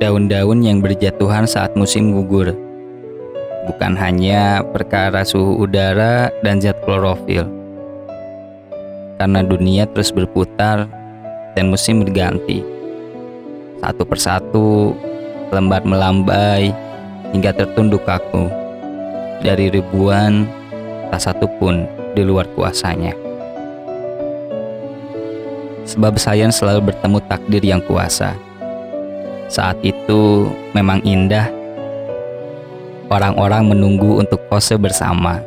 Daun-daun yang berjatuhan saat musim gugur bukan hanya perkara suhu udara dan zat klorofil. Karena dunia terus berputar dan musim berganti. Satu persatu lembar melambai hingga tertunduk kaku. Dari ribuan, tak satu pun di luar kuasanya. Sebab sains selalu bertemu takdir yang kuasa saat itu memang indah. Orang-orang menunggu untuk pose bersama.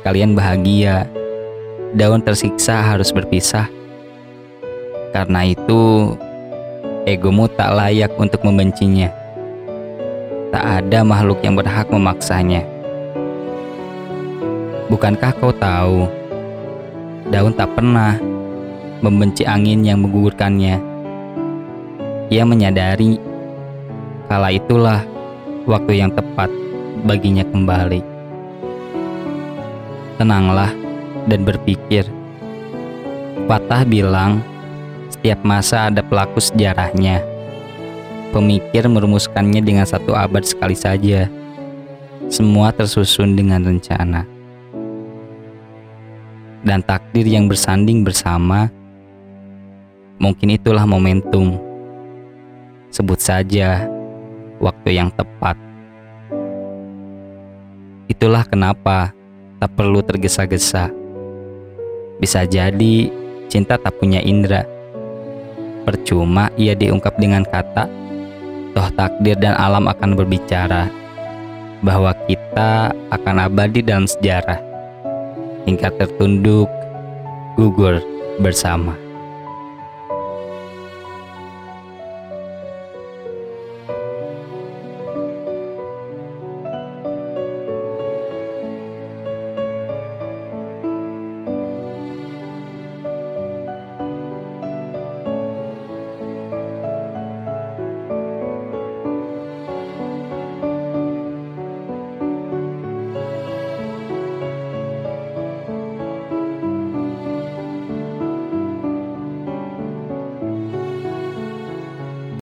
Kalian bahagia. Daun tersiksa harus berpisah. Karena itu, egomu tak layak untuk membencinya. Tak ada makhluk yang berhak memaksanya. Bukankah kau tahu, daun tak pernah membenci angin yang menggugurkannya? Ia menyadari kala itulah waktu yang tepat baginya kembali. Tenanglah dan berpikir. Patah bilang, setiap masa ada pelaku sejarahnya. Pemikir merumuskannya dengan satu abad sekali saja. Semua tersusun dengan rencana. Dan takdir yang bersanding bersama, mungkin itulah momentum Sebut saja waktu yang tepat. Itulah kenapa tak perlu tergesa-gesa. Bisa jadi cinta tak punya indera. Percuma ia diungkap dengan kata, toh takdir dan alam akan berbicara bahwa kita akan abadi dalam sejarah hingga tertunduk gugur bersama.